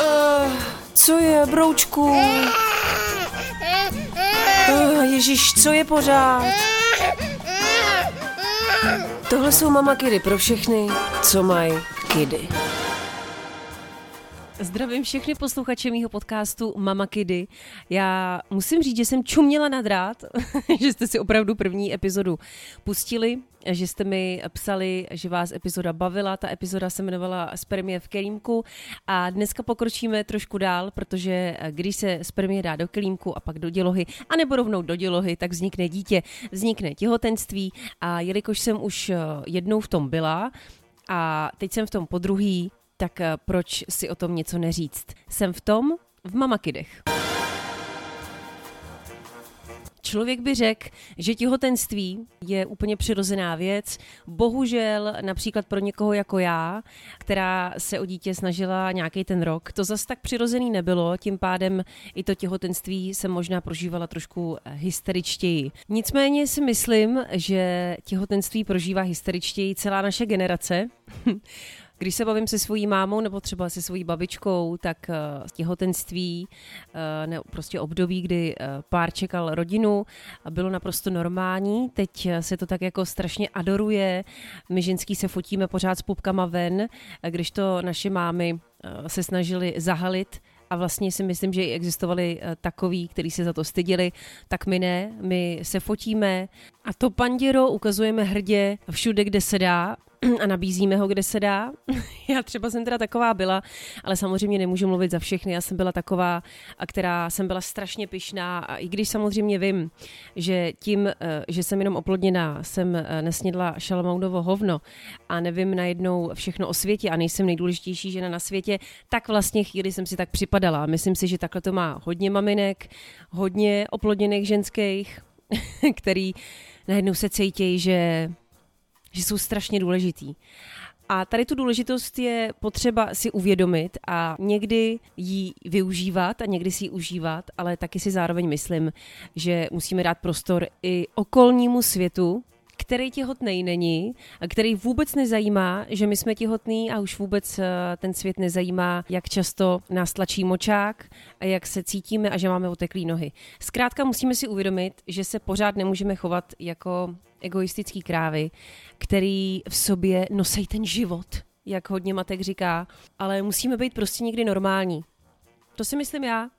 Uh, co je, broučku? Uh, Ježíš, co je pořád? Tohle jsou mama kidy pro všechny, co mají kidy. Zdravím všechny posluchače mýho podcastu Mama Kidy. Já musím říct, že jsem čuměla na drát, že jste si opravdu první epizodu pustili, že jste mi psali, že vás epizoda bavila. Ta epizoda se jmenovala Spermie v kelímku a dneska pokročíme trošku dál, protože když se spermie dá do kelímku a pak do dělohy, a nebo rovnou do dělohy, tak vznikne dítě, vznikne těhotenství a jelikož jsem už jednou v tom byla, a teď jsem v tom po druhý, tak eh, proč si o tom něco neříct? Jsem v tom v Mamakidech. Člověk by řekl, že těhotenství je úplně přirozená věc. Bohužel například pro někoho jako já, která se o dítě snažila nějaký ten rok, to zas tak přirozený nebylo, tím pádem i to těhotenství se možná prožívala trošku hysteričtěji. Nicméně si myslím, že těhotenství prožívá hysteričtěji celá naše generace. Když se bavím se svojí mámou nebo třeba se svojí babičkou, tak uh, těhotenství, uh, ne, prostě období, kdy uh, pár čekal rodinu, bylo naprosto normální. Teď se to tak jako strašně adoruje. My ženský se fotíme pořád s pupkama ven, když to naše mámy uh, se snažili zahalit a vlastně si myslím, že i existovali takový, kteří se za to stydili, tak my ne, my se fotíme a to panděro ukazujeme hrdě všude, kde se dá a nabízíme ho, kde se dá. Já třeba jsem teda taková byla, ale samozřejmě nemůžu mluvit za všechny. Já jsem byla taková, a která jsem byla strašně pyšná a i když samozřejmě vím, že tím, eh, že jsem jenom oplodněná, jsem eh, nesnědla šalmounovo hovno a nevím najednou všechno o světě a nejsem nejdůležitější žena na světě, tak vlastně chvíli jsem si tak připadala. Myslím si, že takhle to má hodně maminek, hodně oplodněných ženských, který najednou se cítějí, že že jsou strašně důležitý. A tady tu důležitost je potřeba si uvědomit a někdy ji využívat a někdy si ji užívat, ale taky si zároveň myslím, že musíme dát prostor i okolnímu světu, který těhotný není, a který vůbec nezajímá, že my jsme těhotný a už vůbec eh, ten svět nezajímá, jak často nás tlačí močák a jak se cítíme a že máme oteklý nohy. Zkrátka musíme si uvědomit, že se pořád nemůžeme chovat jako egoistický krávy, který v sobě nosí ten život, jak hodně matek říká, ale musíme být prostě někdy normální. To si myslím já.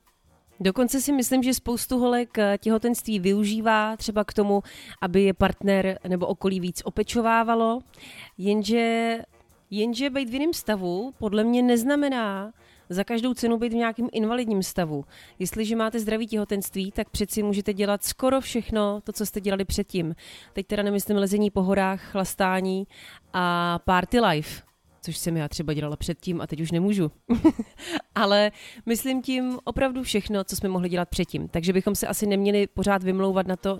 Dokonce si myslím, že spoustu holek těhotenství využívá třeba k tomu, aby je partner nebo okolí víc opečovávalo, jenže, jenže být v jiném stavu podle mě neznamená, za každou cenu být v nějakém invalidním stavu. Jestliže máte zdravý těhotenství, tak přeci můžete dělat skoro všechno, to, co jste dělali předtím. Teď teda nemyslím lezení po horách, chlastání a party life což jsem já třeba dělala předtím a teď už nemůžu. Ale myslím tím opravdu všechno, co jsme mohli dělat předtím. Takže bychom se asi neměli pořád vymlouvat na to,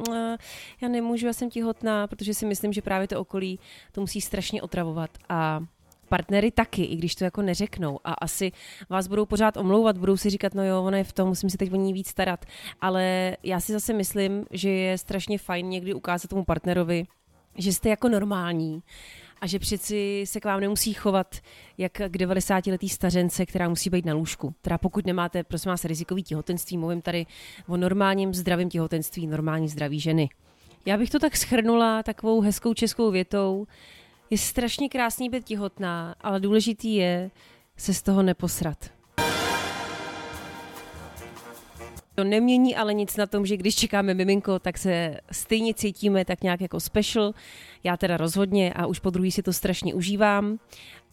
já nemůžu, já jsem těhotná, protože si myslím, že právě to okolí to musí strašně otravovat. A partnery taky, i když to jako neřeknou a asi vás budou pořád omlouvat, budou si říkat, no jo, ona je v tom, musím se teď o ní víc starat, ale já si zase myslím, že je strašně fajn někdy ukázat tomu partnerovi, že jste jako normální a že přeci se k vám nemusí chovat jak k 90-letý stařence, která musí být na lůžku. Teda pokud nemáte, prosím vás, rizikový těhotenství, mluvím tady o normálním zdravém těhotenství, normální zdraví ženy. Já bych to tak schrnula takovou hezkou českou větou, je strašně krásný být těhotná, ale důležitý je se z toho neposrat. To nemění ale nic na tom, že když čekáme miminko, tak se stejně cítíme tak nějak jako special. Já teda rozhodně a už po druhý si to strašně užívám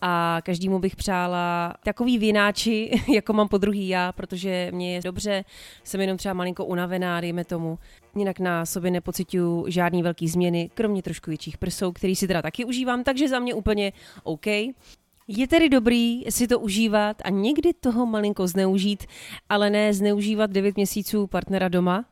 a každému bych přála takový vináči, jako mám po druhý já, protože mě je dobře, jsem jenom třeba malinko unavená, dejme tomu. Jinak na sobě nepocituju žádný velký změny, kromě trošku větších prsou, který si teda taky užívám, takže za mě úplně OK. Je tedy dobrý si to užívat a někdy toho malinko zneužít, ale ne zneužívat 9 měsíců partnera doma,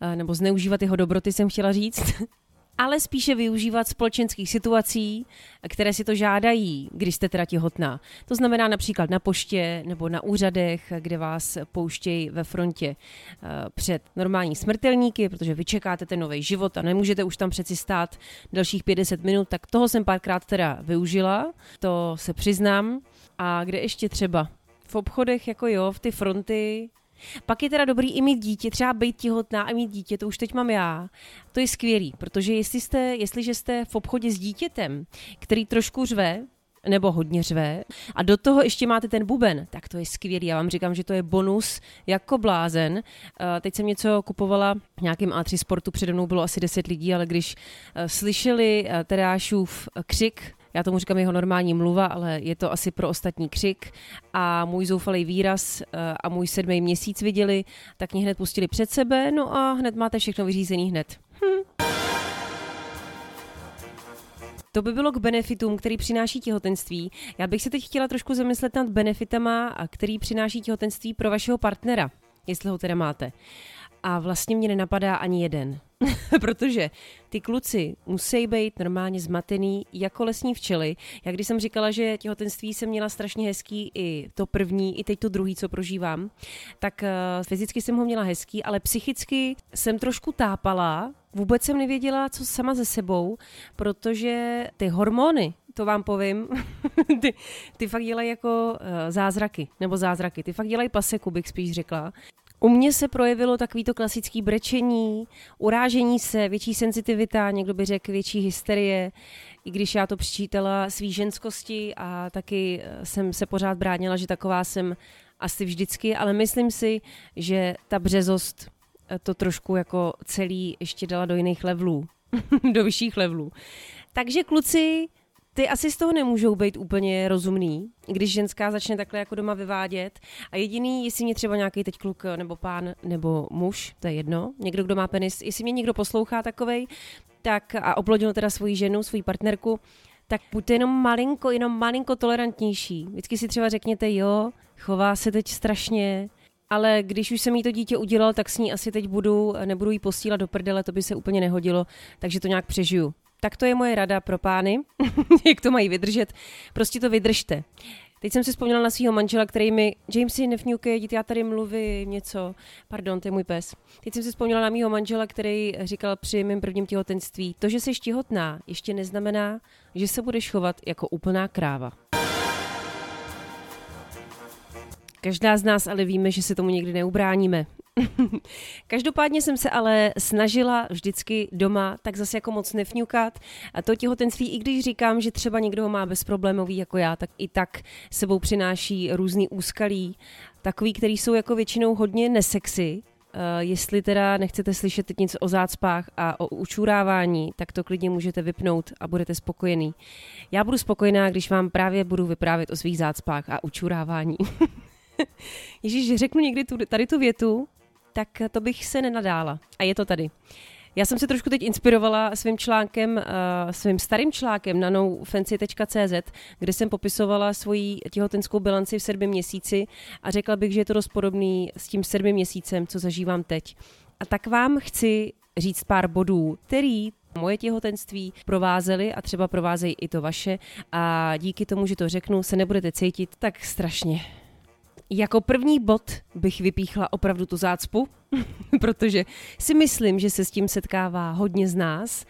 eh, nebo zneužívat jeho dobroty, jsem chtěla říct, ale spíše využívat společenských situací, které si to žádají, když jste teda těhotná. To znamená například na poště nebo na úřadech, kde vás pouštějí ve frontě eh, před normální smrtelníky, protože vy čekáte ten nový život a nemůžete už tam přeci stát dalších 50 minut, tak toho jsem párkrát teda využila, to se přiznám. A kde ještě třeba? V obchodech, jako jo, v ty fronty, pak je teda dobrý i mít dítě, třeba být těhotná a mít dítě, to už teď mám já. To je skvělý, protože jestli jste, jestliže jste v obchodě s dítětem, který trošku řve, nebo hodně řve a do toho ještě máte ten buben, tak to je skvělý. Já vám říkám, že to je bonus jako blázen. Eh, teď jsem něco kupovala v nějakém A3 sportu, přede mnou bylo asi 10 lidí, ale když eh, slyšeli eh, Terášův křik, já tomu říkám jeho normální mluva, ale je to asi pro ostatní křik a můj zoufalý výraz a můj sedmý měsíc viděli, tak mě hned pustili před sebe, no a hned máte všechno vyřízený hned. Hm. To by bylo k benefitům, který přináší těhotenství. Já bych se teď chtěla trošku zamyslet nad benefitama, který přináší těhotenství pro vašeho partnera, jestli ho teda máte. A vlastně mě nenapadá ani jeden. Protože ty kluci musí být normálně zmatený jako lesní včely. Jak když jsem říkala, že těhotenství jsem měla strašně hezký i to první, i teď to druhý, co prožívám, tak uh, fyzicky jsem ho měla hezký, ale psychicky jsem trošku tápala. Vůbec jsem nevěděla, co sama ze sebou, protože ty hormony, to vám povím, ty, ty fakt dělají jako uh, zázraky, nebo zázraky, ty fakt dělají paseku, bych spíš řekla. U mě se projevilo takovýto klasický brečení, urážení se, větší senzitivita, někdo by řekl větší hysterie, i když já to přičítala svý ženskosti a taky eh, jsem se pořád bránila, že taková jsem asi vždycky, ale myslím si, že ta březost eh, to trošku jako celý ještě dala do jiných levelů, do vyšších levelů. Takže kluci, ty asi z toho nemůžou být úplně rozumný, když ženská začne takhle jako doma vyvádět. A jediný, jestli mě třeba nějaký teď kluk nebo pán nebo muž, to je jedno, někdo, kdo má penis, jestli mě někdo poslouchá takovej, tak a oplodil teda svoji ženu, svoji partnerku, tak buďte jenom malinko, jenom malinko tolerantnější. Vždycky si třeba řekněte, jo, chová se teď strašně, ale když už jsem jí to dítě udělal, tak s ní asi teď budu, nebudu jí posílat do prdele, to by se úplně nehodilo, takže to nějak přežiju. Tak to je moje rada pro pány, jak to mají vydržet. Prostě to vydržte. Teď jsem si vzpomněla na svého manžela, který mi, Jamesy, nefňukej, já tady mluvím něco, pardon, to je můj pes. Teď jsem si vzpomněla na mého manžela, který říkal při mém prvním těhotenství, to, že jsi těhotná, ještě neznamená, že se budeš chovat jako úplná kráva. Každá z nás ale víme, že se tomu někdy neubráníme. Každopádně jsem se ale snažila vždycky doma tak zase jako moc nefňukat. A to těhotenství, i když říkám, že třeba někdo ho má bezproblémový jako já, tak i tak sebou přináší různý úskalí, takový, který jsou jako většinou hodně nesexy, Uh, jestli teda nechcete slyšet teď nic o zácpách a o učurávání, tak to klidně můžete vypnout a budete spokojený. Já budu spokojená, když vám právě budu vyprávět o svých zácpách a učurávání. Ježíš, řeknu někdy tu, tady tu větu, tak to bych se nenadála. A je to tady. Já jsem se trošku teď inspirovala svým článkem, uh, svým starým článkem na nofancy.cz, kde jsem popisovala svoji těhotenskou bilanci v sedmi měsíci a řekla bych, že je to dost podobný s tím sedmi měsícem, co zažívám teď. A tak vám chci říct pár bodů, který moje těhotenství provázely a třeba provázejí i to vaše a díky tomu, že to řeknu, se nebudete cítit tak strašně jako první bod bych vypíchla opravdu tu zácpu, protože si myslím, že se s tím setkává hodně z nás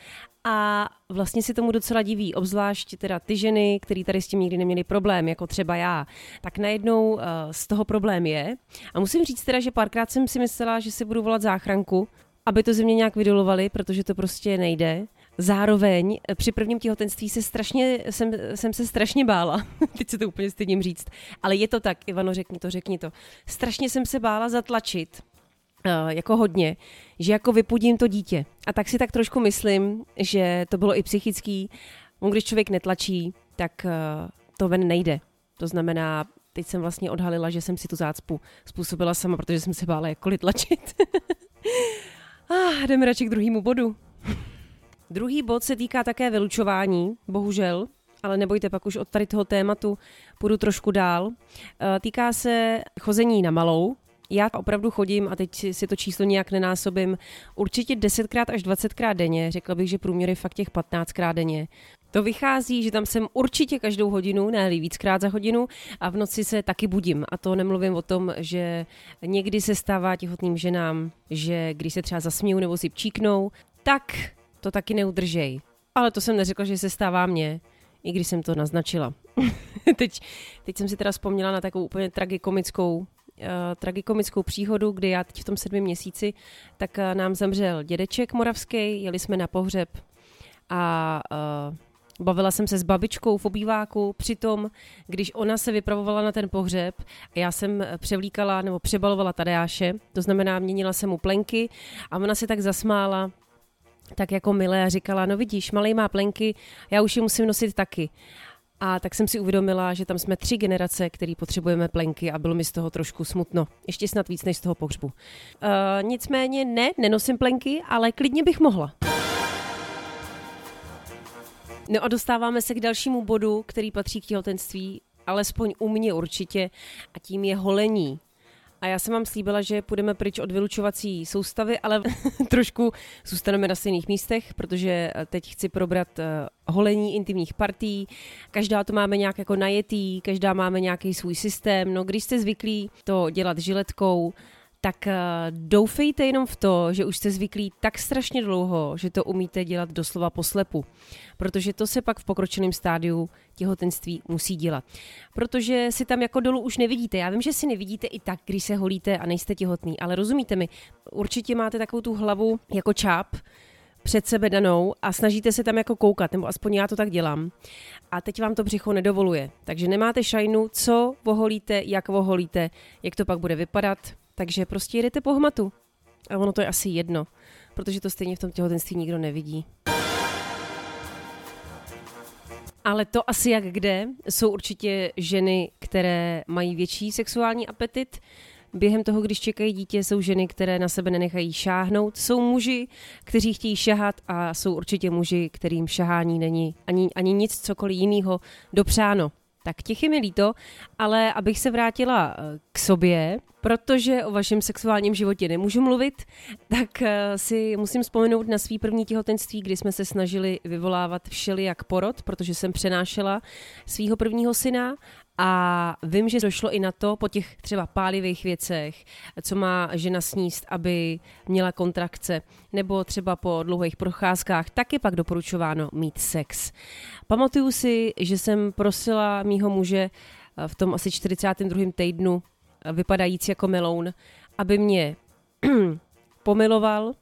a vlastně si tomu docela diví, obzvlášť teda ty ženy, které tady s tím nikdy neměly problém, jako třeba já, tak najednou uh, z toho problém je. A musím říct teda, že párkrát jsem si myslela, že si budu volat záchranku, aby to ze mě nějak vydolovali, protože to prostě nejde. Zároveň eh, při prvním těhotenství se strašně, jsem, jsem se strašně bála, teď se to úplně stydím říct, ale je to tak, Ivano, řekni to, řekni to. Strašně jsem se bála zatlačit, uh, jako hodně, že jako vypudím to dítě. A tak si tak trošku myslím, že to bylo i psychický. Když člověk netlačí, tak uh, to ven nejde. To znamená, teď jsem vlastně odhalila, že jsem si tu zácpu způsobila sama, protože jsem se bála jakkoliv tlačit. ah, jdeme radši k druhému bodu. Druhý bod se týká také vylučování, bohužel, ale nebojte, pak už od tady toho tématu půjdu trošku dál. Eh, týká se chození na malou. Já opravdu chodím, a teď si to číslo nějak nenásobím, určitě 10krát až 20krát denně. Řekla bych, že průměr je fakt těch 15krát denně. To vychází, že tam jsem určitě každou hodinu, ne víckrát za hodinu a v noci se taky budím. A to nemluvím o tom, že někdy se stává těhotným ženám, že když se třeba zasmějou nebo si pčíknou, tak to taky neudržej. Ale to jsem neřekla, že se stává mně, i když jsem to naznačila. teď, teď jsem si teda vzpomněla na takovou úplně tragikomickou uh, tragikomickou příhodu, kdy já teď v tom sedmém měsíci, tak uh, nám zemřel dědeček moravský, jeli jsme na pohřeb a uh, Bavila jsem se s babičkou v obýváku, přitom, když ona se vypravovala na ten pohřeb, já jsem převlíkala nebo přebalovala Tadeáše, to znamená, měnila jsem mu plenky a ona se tak zasmála, tak jako milé a říkala, no vidíš, malý má plenky, já už je musím nosit taky. A tak jsem si uvědomila, že tam jsme tři generace, který potřebujeme plenky a bylo mi z toho trošku smutno. Ještě snad víc než z toho pohřbu. Uh, nicméně ne, nenosím plenky, ale klidně bych mohla. No a dostáváme se k dalšímu bodu, který patří k těhotenství, alespoň u mě určitě, a tím je holení. A já jsem vám slíbila, že půjdeme pryč od vylučovací soustavy, ale trošku zůstaneme na stejných místech, protože teď chci probrat eh, holení intimních partí. Každá to máme nějak jako najetý, každá máme nějaký svůj systém. No když jste zvyklí to dělat žiletkou, tak eh, doufejte jenom v to, že už jste zvyklí tak strašně dlouho, že to umíte dělat doslova poslepu. Protože to se pak v pokročeném stádiu těhotenství musí dělat. Protože si tam jako dolů už nevidíte. Já vím, že si nevidíte i tak, když se holíte a nejste těhotný, ale rozumíte mi, určitě máte takovou tu hlavu jako čáp, před sebe danou a snažíte se tam jako koukat, nebo aspoň já to tak dělám. A teď vám to břicho nedovoluje. Takže nemáte šajnu, co voholíte, jak voholíte, jak to pak bude vypadat, takže prostě jedete po hmatu. A ono to je asi jedno, protože to stejně v tom těhotenství nikdo nevidí. Ale to asi jak kde. Jsou určitě ženy, které mají větší sexuální apetit. Během toho, když čekají dítě, jsou ženy, které na sebe nenechají šáhnout. Jsou muži, kteří chtějí šahat a jsou určitě muži, kterým šahání není ani, ani nic cokoliv jiného dopřáno. Tak těch je mi líto, ale abych se vrátila eh, k sobě, protože o vašem sexuálním životě nemůžu mluvit, tak eh, si musím vzpomenout na svý první těhotenství, kdy jsme se snažili vyvolávat všelijak porod, protože jsem přenášela svého prvního syna a vím, že došlo i na to po těch třeba pálivých věcech, co má žena sníst, aby měla kontrakce, nebo třeba po dlouhých procházkách, tak je pak doporučováno mít sex. Pamatuju si, že jsem prosila mýho muže eh, v tom asi 42. týdnu, eh, vypadající jako meloun, aby mě pomiloval.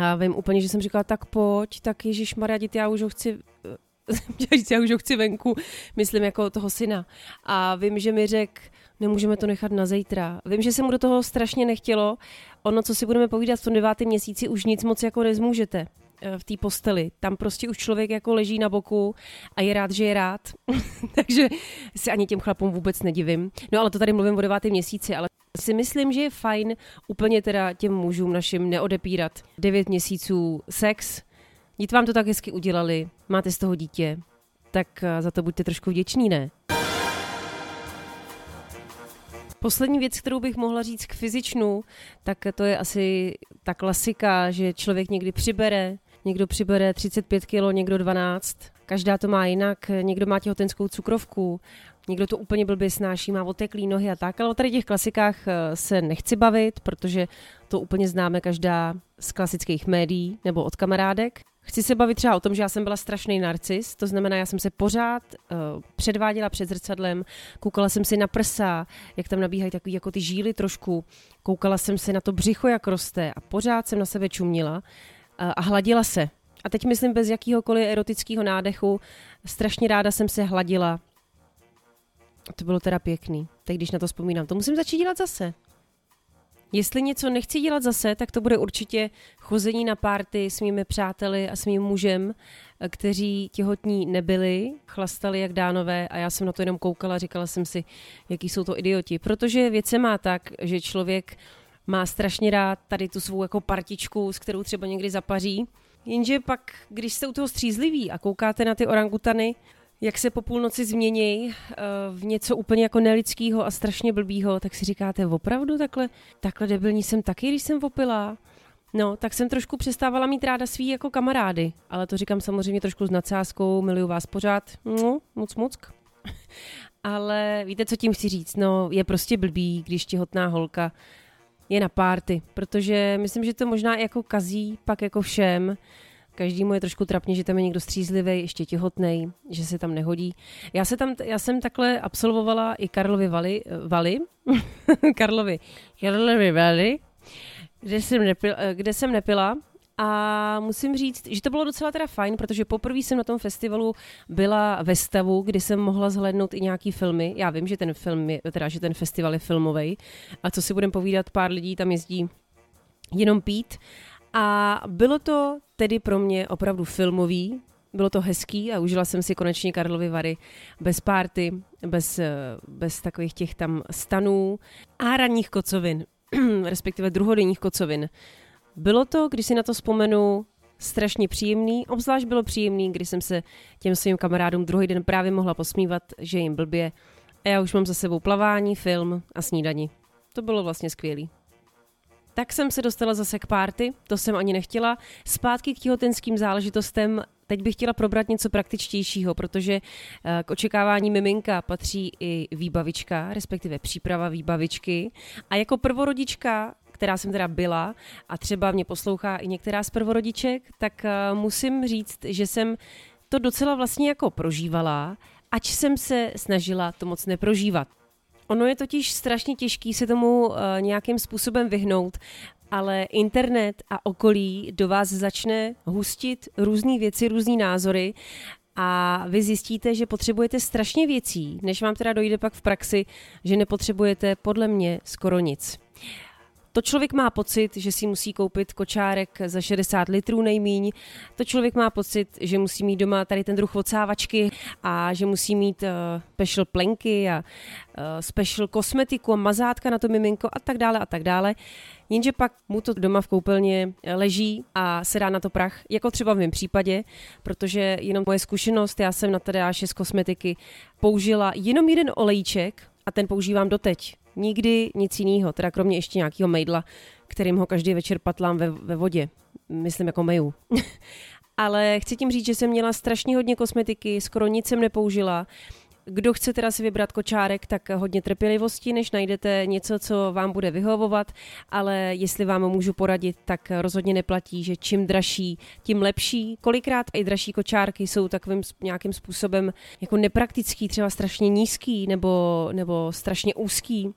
A vím úplně, že jsem říkala, tak pojď, tak Ježíš Maria, já už ho chci eh, já už ho chci venku, myslím jako toho syna. A vím, že mi řekl, nemůžeme to nechat na zítra. Vím, že se mu do toho strašně nechtělo. Ono, co si budeme povídat v tom devátém měsíci, už nic moc jako nezmůžete eh, v té posteli. Tam prostě už člověk jako leží na boku a je rád, že je rád. Takže si ani těm chlapům vůbec nedivím. No ale to tady mluvím o devátém měsíci, ale si myslím, že je fajn úplně teda těm mužům našim neodepírat devět měsíců sex, Dít vám to tak hezky udělali, máte z toho dítě, tak eh, za to buďte trošku vděční, ne? Poslední věc, kterou bych mohla říct k fyzičnu, tak to je asi ta klasika, že člověk někdy přibere, někdo přibere 35 kg, někdo 12. Každá to má jinak, někdo má těhotenskou cukrovku, někdo to úplně blbě snáší, má oteklý nohy a tak, ale o tady těch klasikách eh, se nechci bavit, protože to úplně známe každá z klasických médií nebo od kamarádek. Chci se bavit třeba o tom, že já jsem byla strašný narcis, to znamená, já jsem se pořád uh, předváděla před zrcadlem, koukala jsem si na prsa, jak tam nabíhají takový jako ty žíly trošku, koukala jsem se na to břicho, jak roste a pořád jsem na sebe čuměla uh, a hladila se. A teď myslím bez jakýhokoliv erotického nádechu, strašně ráda jsem se hladila. To bylo teda pěkný. Teď když na to vzpomínám, to musím začít dělat zase. Jestli něco nechci dělat zase, tak to bude určitě chození na párty s mými přáteli a s mým mužem, kteří těhotní nebyli, chlastali jak dánové a já jsem na to jenom koukala, říkala jsem si, jaký jsou to idioti. Protože věc se má tak, že člověk má strašně rád tady tu svou jako partičku, s kterou třeba někdy zapaří, jenže pak, když jste u toho střízliví a koukáte na ty orangutany, jak se po půlnoci změní uh, v něco úplně jako nelidského a strašně blbýho, tak si říkáte, opravdu takhle, takhle debilní jsem taky, když jsem opila. No, tak jsem trošku přestávala mít ráda svý jako kamarády, ale to říkám samozřejmě trošku s nadsázkou, miluju vás pořád, no, moc moc. ale víte, co tím chci říct, no, je prostě blbý, když těhotná holka je na párty, protože myslím, že to možná jako kazí pak jako všem, Každý je trošku trapně, že tam je někdo střízlivý, ještě těhotný, že se tam nehodí. Já, se tam, já jsem takhle absolvovala i Karlovy Vali, Vali, Karlovy, Karlovy Vali, kde jsem, nepil, kde jsem nepila a musím říct, že to bylo docela teda fajn, protože poprvé jsem na tom festivalu byla ve stavu, kdy jsem mohla zhlédnout i nějaký filmy. Já vím, že ten film je, teda, že ten festival je filmový. A co si budem povídat, pár lidí tam jezdí jenom pít. A bylo to tedy pro mě opravdu filmový, bylo to hezký a užila jsem si konečně Karlovy Vary bez párty, bez, bez takových těch tam stanů a ranních kocovin, respektive druhodenních kocovin. Bylo to, když si na to vzpomenu, strašně příjemný. Obzvlášť bylo příjemný, když jsem se těm svým kamarádům druhý den právě mohla posmívat, že jim blbě. A já už mám za sebou plavání, film a snídani. To bylo vlastně skvělý. Tak jsem se dostala zase k párty, to jsem ani nechtěla. Zpátky k těhotenským záležitostem teď bych chtěla probrat něco praktičtějšího, protože eh, k očekávání miminka patří i výbavička, respektive příprava výbavičky. A jako prvorodička která jsem teda byla a třeba mě poslouchá i některá z prvorodiček, tak uh, musím říct, že jsem to docela vlastně jako prožívala, ač jsem se snažila to moc neprožívat. Ono je totiž strašně těžký se tomu uh, nějakým způsobem vyhnout, ale internet a okolí do vás začne hustit různé věci, různé názory a vy zjistíte, že potřebujete strašně věcí, než vám teda dojde pak v praxi, že nepotřebujete podle mě skoro nic. To člověk má pocit, že si musí koupit kočárek za 60 litrů nejmíň. To člověk má pocit, že musí mít doma tady ten druh odsávačky a že musí mít uh, special plenky a uh, special kosmetiku a mazátka na to miminko a tak dále a tak dále. Jenže pak mu to doma v koupelně leží a se dá na to prach, jako třeba v mém případě, protože jenom moje zkušenost, já jsem na Tadeáše z kosmetiky použila jenom jeden olejček a ten používám doteď. Nikdy nic jiného, teda kromě ještě nějakého mejdla, kterým ho každý večer patlám ve, ve vodě. Myslím jako meju. Ale chci tím říct, že jsem měla strašně hodně kosmetiky, skoro nic jsem nepoužila. Kdo chce teda si vybrat kočárek, tak hodně trpělivosti, než najdete něco, co vám bude vyhovovat, ale jestli vám můžu poradit, tak rozhodně neplatí, že čím dražší, tím lepší. Kolikrát i dražší kočárky jsou takovým nějakým způsobem jako nepraktický, třeba strašně nízký nebo, nebo strašně úzký.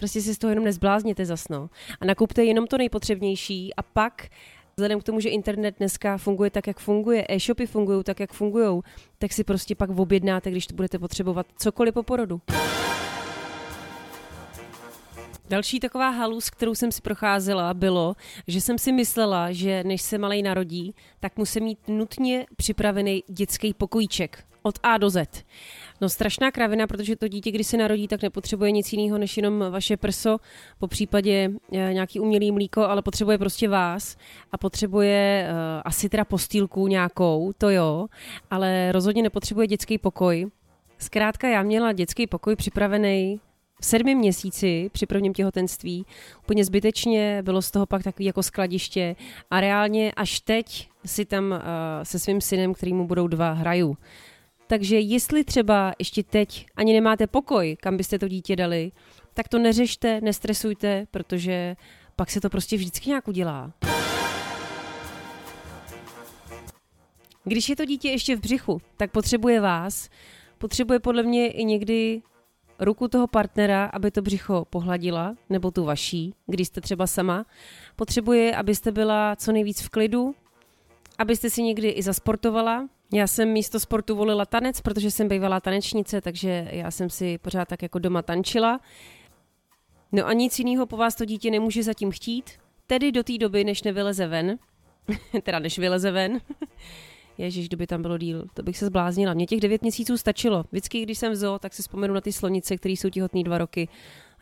Prostě si z toho jenom nezblázněte zasno. A nakupte jenom to nejpotřebnější a pak vzhledem k tomu, že internet dneska funguje tak, jak funguje, e-shopy fungují tak, jak fungují, tak si prostě pak objednáte, když to budete potřebovat cokoliv po porodu. Další taková halus, kterou jsem si procházela, bylo, že jsem si myslela, že než se malej narodí, tak musí mít nutně připravený dětský pokojíček od A do Z. No strašná kravina, protože to dítě, když se narodí, tak nepotřebuje nic jiného, než jenom vaše prso, po případě eh, nějaký umělý mlíko, ale potřebuje prostě vás a potřebuje uh, asi teda postýlku nějakou, to jo, ale rozhodně nepotřebuje dětský pokoj. Zkrátka já měla dětský pokoj připravený v sedmi měsíci při prvním těhotenství. Úplně zbytečně, bylo z toho pak takový jako skladiště a reálně až teď si tam uh, se svým synem, kterýmu budou dva, hraju. Takže jestli třeba ještě teď ani nemáte pokoj, kam byste to dítě dali, tak to neřešte, nestresujte, protože pak se to prostě vždycky nějak udělá. Když je to dítě ještě v břichu, tak potřebuje vás. Potřebuje podle mě i někdy ruku toho partnera, aby to břicho pohladila, nebo tu vaší, když jste třeba sama. Potřebuje, abyste byla co nejvíc v klidu, abyste si někdy i zasportovala, já jsem místo sportu volila tanec, protože jsem bývalá tanečnice, takže já jsem si pořád tak jako doma tančila. No a nic jiného po vás to dítě nemůže zatím chtít, tedy do té doby, než nevyleze ven. teda než vyleze ven. Ježíš, kdyby tam bylo díl, to bych se zbláznila. Mně těch devět měsíců stačilo. Vždycky, když jsem v zoo, tak si vzpomenu na ty slonice, které jsou těhotné dva roky.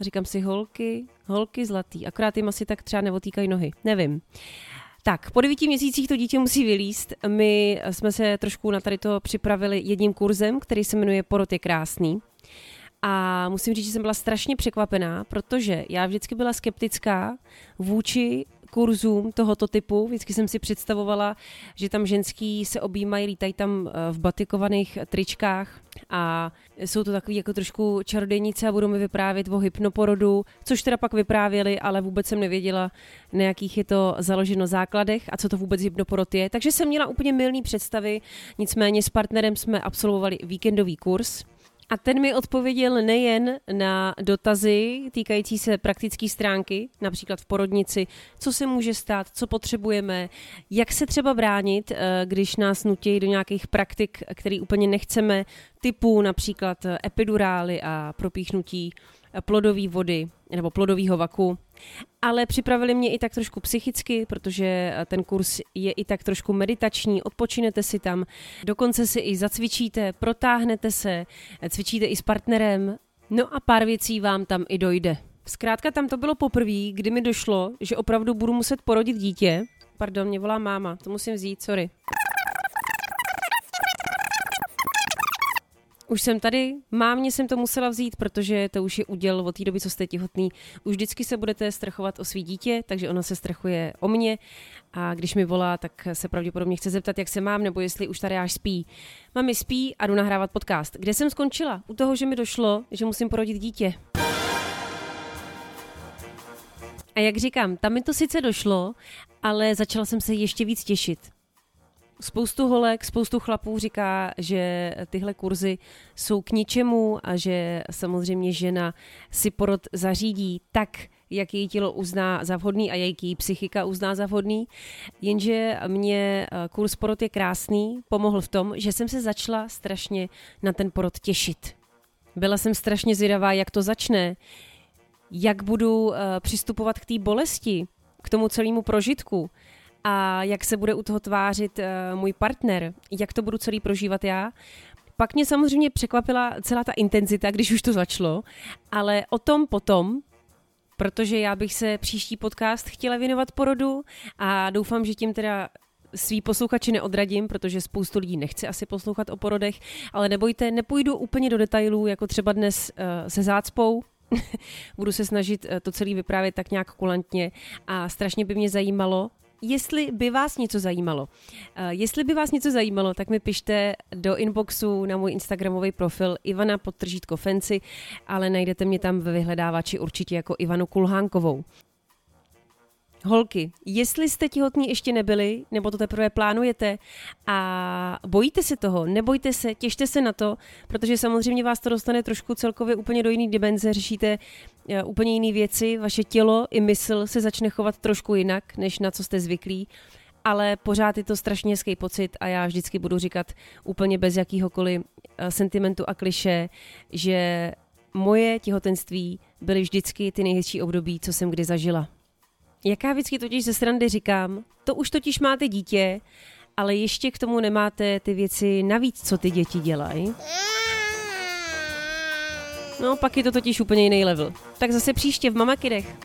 A říkám si, holky, holky zlatý. Akorát jim asi tak třeba neotýkají nohy. Nevím. Tak, po devíti měsících to dítě musí vylíst. My jsme se trošku na tady to připravili jedním kurzem, který se jmenuje Porod je krásný. A musím říct, že jsem byla strašně překvapená, protože já vždycky byla skeptická vůči kurzům tohoto typu. Vždycky jsem si představovala, že tam ženský se objímají, lítají tam eh, v batikovaných tričkách a jsou to takový jako trošku čarodějnice a budou mi vyprávět o hypnoporodu, což teda pak vyprávěli, ale vůbec jsem nevěděla, na jakých je to založeno základech a co to vůbec hypnoporod je. Takže jsem měla úplně milný představy, nicméně s partnerem jsme absolvovali víkendový kurz a ten mi odpověděl nejen na dotazy týkající se praktické stránky, například v porodnici, co se může stát, co potřebujeme, jak se třeba bránit, eh, když nás nutí do nějakých praktik, které úplně nechceme, typu například epidurály a propíchnutí plodové vody nebo plodového vaku. Ale připravili mě i tak trošku psychicky, protože ten kurz je i tak trošku meditační, odpočinete si tam, dokonce si i zacvičíte, protáhnete se, cvičíte i s partnerem, no a pár věcí vám tam i dojde. Zkrátka tam to bylo poprvé, kdy mi došlo, že opravdu budu muset porodit dítě. Pardon, mě volá máma, to musím vzít, sorry. Už jsem tady, mámě jsem to musela vzít, protože to už je uděl od té doby, co jste těhotný. Už vždycky se budete strachovat o svý dítě, takže ona se strachuje o mě a když mi volá, tak se pravděpodobně chce zeptat, jak se mám, nebo jestli už tady až spí. Mami spí a jdu nahrávat podcast. Kde jsem skončila? U toho, že mi došlo, že musím porodit dítě. A jak říkám, tam mi to sice došlo, ale začala jsem se ještě víc těšit. Spoustu holek, spoustu chlapů říká, že tyhle kurzy jsou k ničemu a že samozřejmě žena si porod zařídí tak, jak její tělo uzná za vhodný a jak její psychika uzná za vhodný. Jenže mě eh, kurz porod je krásný, pomohl v tom, že jsem se začala strašně na ten porod těšit. Byla jsem strašně zvědavá, jak to začne, jak budu eh, přistupovat k té bolesti, k tomu celému prožitku a jak se bude u toho tvářit uh, můj partner, jak to budu celý prožívat já. Pak mě samozřejmě překvapila celá ta intenzita, když už to začalo, ale o tom potom, protože já bych se příští podcast chtěla věnovat porodu a doufám, že tím teda svý posluchači neodradím, protože spoustu lidí nechce asi poslouchat o porodech, ale nebojte, nepůjdu úplně do detailů, jako třeba dnes uh, se zácpou, Budu se snažit eh, to celé vyprávět tak nějak kulantně a strašně by mě zajímalo, jestli by vás něco zajímalo. Uh, jestli by vás něco zajímalo, tak mi pište do inboxu na můj Instagramový profil Ivana podtržítko Fenci, ale najdete mě tam ve vyhledávači určitě jako Ivanu Kulhánkovou. Holky, jestli jste těhotní ještě nebyli, nebo to teprve plánujete a bojíte se toho, nebojte se, těšte se na to, protože samozřejmě vás to dostane trošku celkově úplně do jiný dimenze, řešíte uh, úplně jiné věci, vaše tělo i mysl se začne chovat trošku jinak, než na co jste zvyklí, ale pořád je to strašně hezký pocit a já vždycky budu říkat úplně bez jakýhokoliv uh, sentimentu a kliše, že moje těhotenství byly vždycky ty nejhezčí období, co jsem kdy zažila. Jaká vždycky totiž ze srandy říkám, to už totiž máte dítě, ale ještě k tomu nemáte ty věci navíc, co ty děti dělají. No, pak je to totiž úplně jiný level. Tak zase příště v Mamakidech.